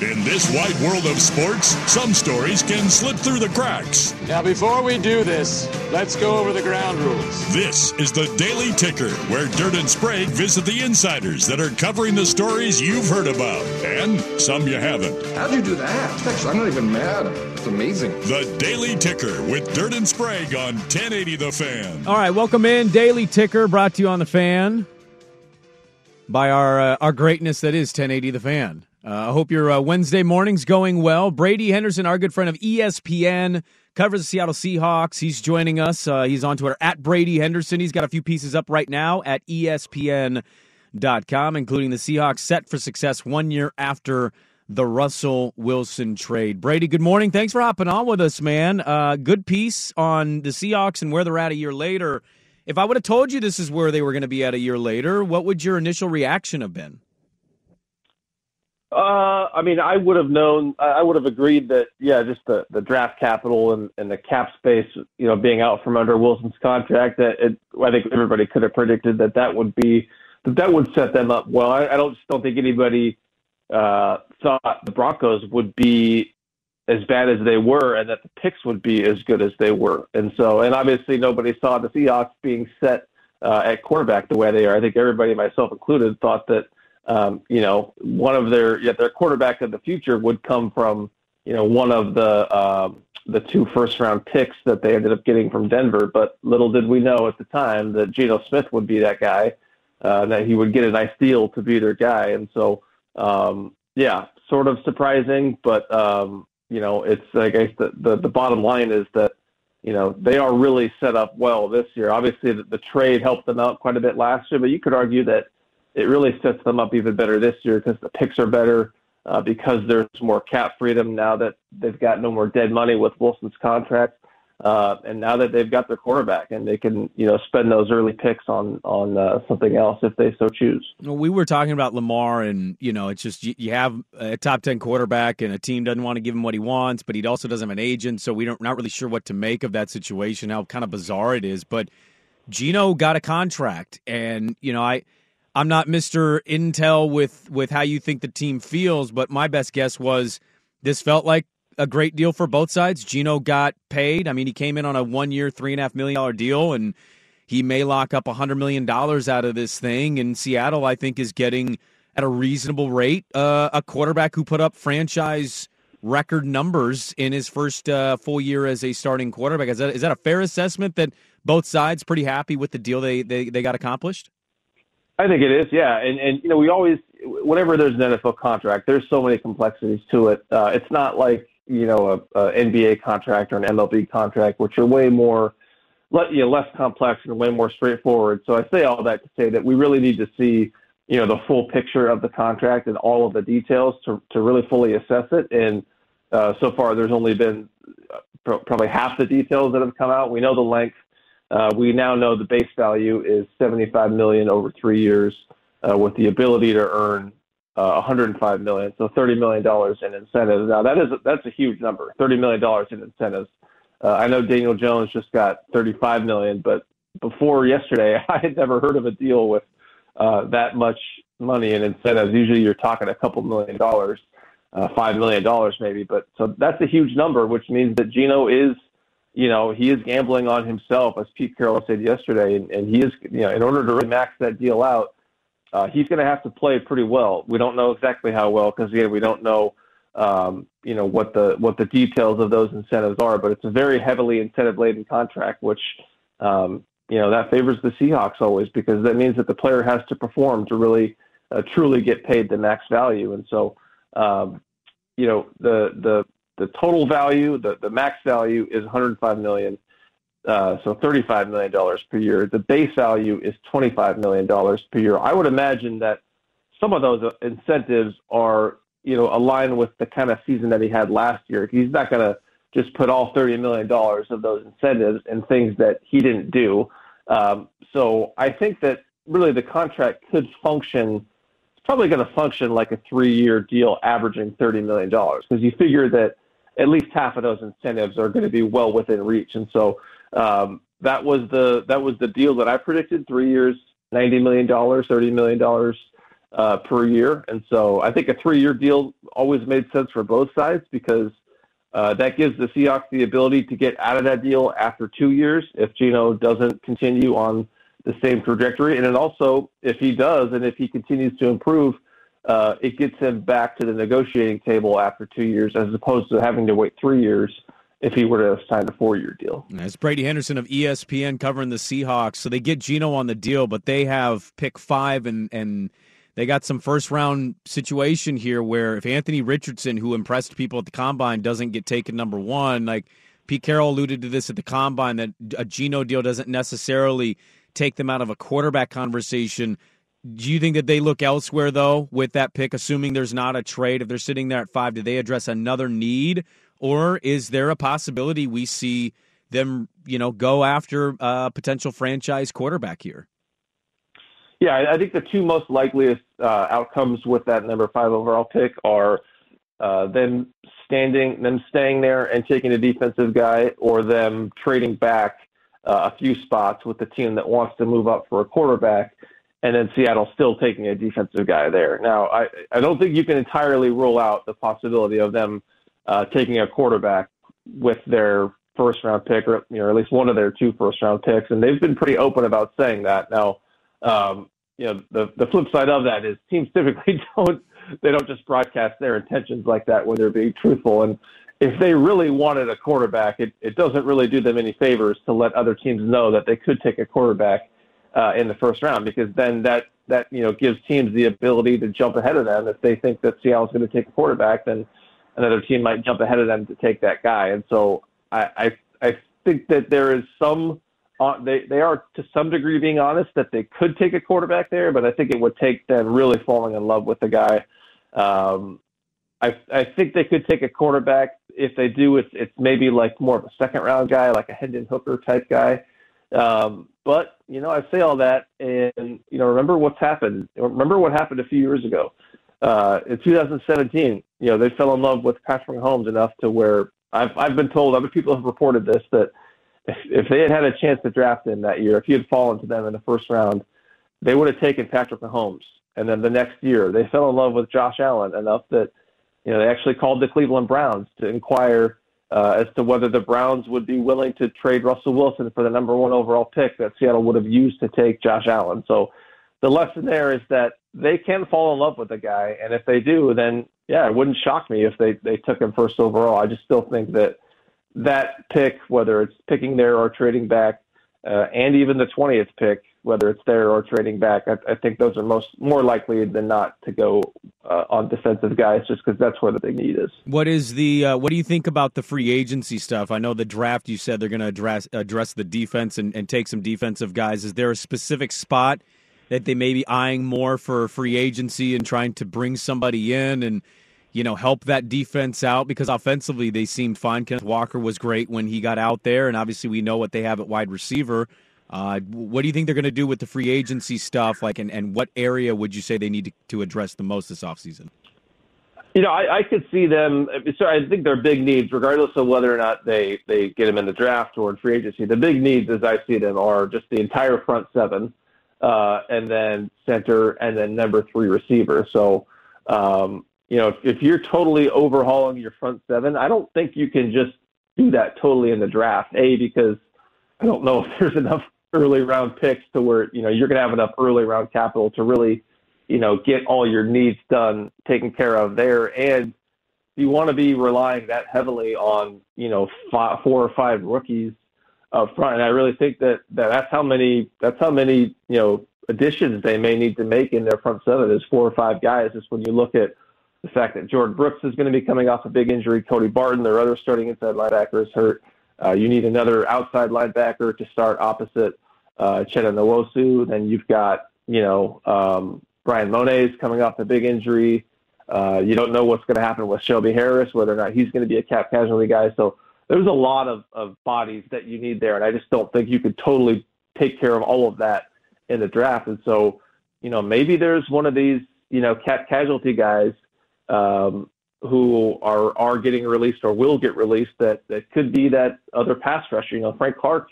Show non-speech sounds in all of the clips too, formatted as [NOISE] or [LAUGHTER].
In this wide world of sports, some stories can slip through the cracks. Now, before we do this, let's go over the ground rules. This is the Daily Ticker, where Dirt and Sprague visit the insiders that are covering the stories you've heard about and some you haven't. How'd you do that? Actually, I'm not even mad. It's amazing. The Daily Ticker with Dirt and Sprague on 1080 The Fan. All right, welcome in. Daily Ticker brought to you on The Fan by our, uh, our greatness that is 1080 The Fan. Uh, I hope your uh, Wednesday morning's going well. Brady Henderson, our good friend of ESPN, covers the Seattle Seahawks. He's joining us. Uh, he's on Twitter at Brady Henderson. He's got a few pieces up right now at ESPN.com, including the Seahawks set for success one year after the Russell Wilson trade. Brady, good morning. Thanks for hopping on with us, man. Uh, good piece on the Seahawks and where they're at a year later. If I would have told you this is where they were going to be at a year later, what would your initial reaction have been? Uh, I mean, I would have known. I would have agreed that, yeah, just the, the draft capital and, and the cap space, you know, being out from under Wilson's contract. That it, I think everybody could have predicted that that would be that that would set them up well. I, I don't just don't think anybody uh, thought the Broncos would be as bad as they were, and that the picks would be as good as they were. And so, and obviously, nobody saw the Seahawks being set uh, at quarterback the way they are. I think everybody, myself included, thought that um, you know, one of their yet their quarterback of the future would come from you know one of the uh, the two first round picks that they ended up getting from Denver. But little did we know at the time that Geno Smith would be that guy, uh, that he would get a nice deal to be their guy. And so, um, yeah, sort of surprising, but um, you know, it's I guess the, the the bottom line is that you know they are really set up well this year. Obviously, the, the trade helped them out quite a bit last year, but you could argue that it really sets them up even better this year because the picks are better, uh, because there's more cap freedom now that they've got no more dead money with Wilson's contract, uh, and now that they've got their quarterback and they can you know spend those early picks on on uh, something else if they so choose. Well, we were talking about Lamar, and you know it's just you, have a top ten quarterback, and a team doesn't want to give him what he wants, but he also doesn't have an agent, so we don't not really sure what to make of that situation. How kind of bizarre it is, but Geno got a contract, and you know I I'm not Mr. Intel with with how you think the team feels, but my best guess was this felt like a great deal for both sides. Geno got paid. I mean, he came in on a one year, three and a half million dollar deal, and he may lock up a hundred million dollars out of this thing. And Seattle, I think, is getting at a reasonable rate uh, a quarterback who put up franchise record numbers in his first uh, full year as a starting quarterback. Is that is that a fair assessment that both sides pretty happy with the deal they they, they got accomplished? I think it is, yeah. And and you know, we always whenever there's an NFL contract, there's so many complexities to it. Uh, it's not like you know a, a NBA contract or an MLB contract, which are way more, let you know, less complex and way more straightforward. So I say all that to say that we really need to see you know the full picture of the contract and all of the details to to really fully assess it. And uh, so far, there's only been uh, probably half the details that have come out. We know the length uh, we now know the base value is 75 million over three years, uh, with the ability to earn uh, 105 million, so 30 million dollars in incentives. Now that is that's a huge number, 30 million dollars in incentives. Uh, I know Daniel Jones just got 35 million, but before yesterday, [LAUGHS] I had never heard of a deal with uh, that much money in incentives. Usually, you're talking a couple million dollars, uh, five million dollars maybe. But so that's a huge number, which means that Geno is, you know, he is gambling on himself, as Pete Carroll said yesterday, and, and he is, you know, in order to really max that deal out uh, he's going to have to play pretty well. We don't know exactly how well because again, we don't know, um, you know, what the what the details of those incentives are. But it's a very heavily incentive laden contract, which um, you know that favors the Seahawks always because that means that the player has to perform to really uh, truly get paid the max value. And so, um, you know, the the the total value, the the max value is 105 million. Uh, so $35 million per year. The base value is $25 million per year. I would imagine that some of those incentives are, you know, aligned with the kind of season that he had last year. He's not going to just put all $30 million of those incentives in things that he didn't do. Um, so I think that really the contract could function, it's probably going to function like a three year deal averaging $30 million because you figure that at least half of those incentives are going to be well within reach. And so um, that was the that was the deal that I predicted. Three years, ninety million dollars, thirty million dollars uh, per year, and so I think a three-year deal always made sense for both sides because uh, that gives the Seahawks the ability to get out of that deal after two years if Geno doesn't continue on the same trajectory, and then also if he does and if he continues to improve. Uh, it gets him back to the negotiating table after two years, as opposed to having to wait three years if he were to signed a four year deal. As Brady Henderson of ESPN covering the Seahawks. So they get Geno on the deal, but they have pick five and and they got some first round situation here where if Anthony Richardson, who impressed people at the combine, doesn't get taken number one, like Pete Carroll alluded to this at the combine, that a Geno deal doesn't necessarily take them out of a quarterback conversation. Do you think that they look elsewhere though with that pick, assuming there's not a trade? If they're sitting there at five, do they address another need, or is there a possibility we see them, you know, go after a potential franchise quarterback here? Yeah, I think the two most likeliest uh, outcomes with that number five overall pick are uh, them standing, them staying there and taking a defensive guy, or them trading back uh, a few spots with the team that wants to move up for a quarterback, and then Seattle still taking a defensive guy there. Now, I I don't think you can entirely rule out the possibility of them uh, taking a quarterback with their first round pick, or you know, at least one of their two first round picks, and they've been pretty open about saying that. Now, um, you know, the the flip side of that is teams [LAUGHS] typically don't they don't just broadcast their intentions like that when they're being truthful. And if they really wanted a quarterback, it, it doesn't really do them any favors to let other teams know that they could take a quarterback uh, in the first round because then that that you know gives teams the ability to jump ahead of them if they think that Seattle's going to take a quarterback, then another team might jump ahead of them to take that guy. And so I I, I think that there is some uh, they they are to some degree being honest that they could take a quarterback there, but I think it would take them really falling in love with the guy. Um, I I think they could take a quarterback. If they do, it's it's maybe like more of a second round guy, like a Hendon Hooker type guy. Um, but you know, I say all that, and you know, remember what's happened. Remember what happened a few years ago uh, in 2017, you know, they fell in love with Patrick Mahomes enough to where I've I've been told other people have reported this that if, if they had had a chance to draft him that year, if he had fallen to them in the first round, they would have taken Patrick Mahomes. And then the next year, they fell in love with Josh Allen enough that you know they actually called the Cleveland Browns to inquire uh, as to whether the Browns would be willing to trade Russell Wilson for the number one overall pick that Seattle would have used to take Josh Allen. So the lesson there is that they can fall in love with a guy, and if they do, then yeah, it wouldn't shock me if they they took him first overall. I just still think that that pick, whether it's picking there or trading back, uh, and even the twentieth pick, whether it's there or trading back, I, I think those are most more likely than not to go uh, on defensive guys, just because that's where the big need is. What is the uh, what do you think about the free agency stuff? I know the draft. You said they're going to address address the defense and, and take some defensive guys. Is there a specific spot? that they may be eyeing more for free agency and trying to bring somebody in and you know help that defense out because offensively they seemed fine. Kenneth Walker was great when he got out there, and obviously we know what they have at wide receiver. Uh, what do you think they're going to do with the free agency stuff? Like, and, and what area would you say they need to, to address the most this offseason? You know, I, I could see them. So I think their big needs, regardless of whether or not they they get them in the draft or in free agency, the big needs, as I see them, are just the entire front seven, uh, and then center, and then number three receiver. So, um, you know, if, if you're totally overhauling your front seven, I don't think you can just do that totally in the draft. A because I don't know if there's enough early round picks to where you know you're going to have enough early round capital to really you know, get all your needs done, taken care of there. And you want to be relying that heavily on, you know, five, four or five rookies up front. And I really think that, that that's how many, that's how many, you know, additions they may need to make in their front seven is four or five guys. Just when you look at the fact that jordan Brooks is going to be coming off a big injury, Cody Barton, their other starting inside linebacker, is hurt. Uh, you need another outside linebacker to start opposite uh, Uchenna Nwosu. Then you've got, you know, um, Bryan Mone is coming off a big injury. Uh, you don't know what's going to happen with Shelby Harris, whether or not he's going to be a cap casualty guy. So there's a lot of, of bodies that you need there, and I just don't think you could totally take care of all of that in the draft. And so, you know, maybe there's one of these, you know, cap casualty guys um, who are are getting released or will get released that that could be that other pass rusher. You know, Frank Clark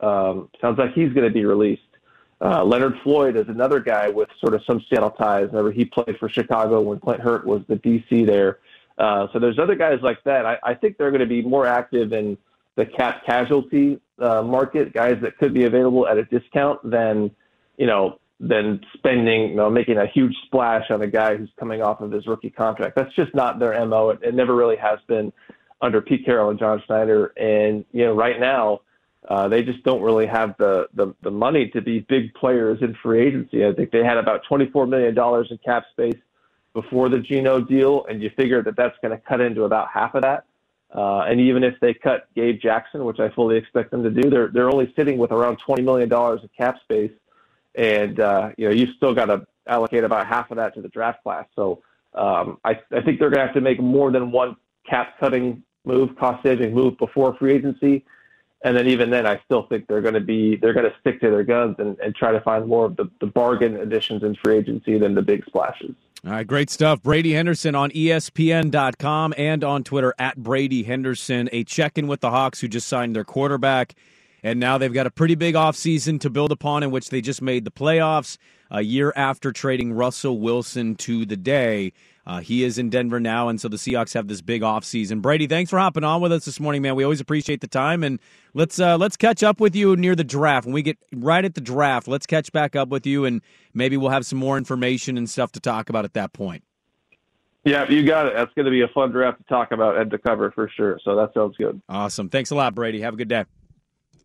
um, sounds like he's going to be released. Uh, Leonard Floyd is another guy with sort of some Seattle ties. Remember, he played for Chicago when Clint Hurtt was the DC there. Uh, so there's other guys like that. I, I think they're going to be more active in the cap casualty uh, market, guys that could be available at a discount than, you know, than spending, you know, making a huge splash on a guy who's coming off of his rookie contract. That's just not their MO. It, it never really has been under Pete Carroll and John Schneider. And, you know, right now, uh, they just don't really have the, the, the money to be big players in free agency. I think they had about $24 million in cap space before the Geno deal, and you figure that that's going to cut into about half of that. Uh, and even if they cut Gabe Jackson, which I fully expect them to do, they're they're only sitting with around twenty million dollars of cap space, and uh, you know you've still got to allocate about half of that to the draft class. So um, I I think they're going to have to make more than one cap cutting move, cost saving move before free agency. And then even then, I still think they're going to be they're going to stick to their guns and, and try to find more of the, the bargain additions in free agency than the big splashes. All right, great stuff. Brady Henderson on ESPN.com and on Twitter at Brady Henderson. A check in with the Hawks who just signed their quarterback. And now they've got a pretty big offseason to build upon in which they just made the playoffs a year after trading Russell Wilson to the day. Uh, he is in Denver now, and so the Seahawks have this big offseason. Brady, thanks for hopping on with us this morning, man. We always appreciate the time, and let's uh, let's catch up with you near the draft. When we get right at the draft, let's catch back up with you, and maybe we'll have some more information and stuff to talk about at that point. Yeah, you got it. That's going to be a fun draft to talk about and to cover for sure. So that sounds good. Awesome. Thanks a lot, Brady. Have a good day.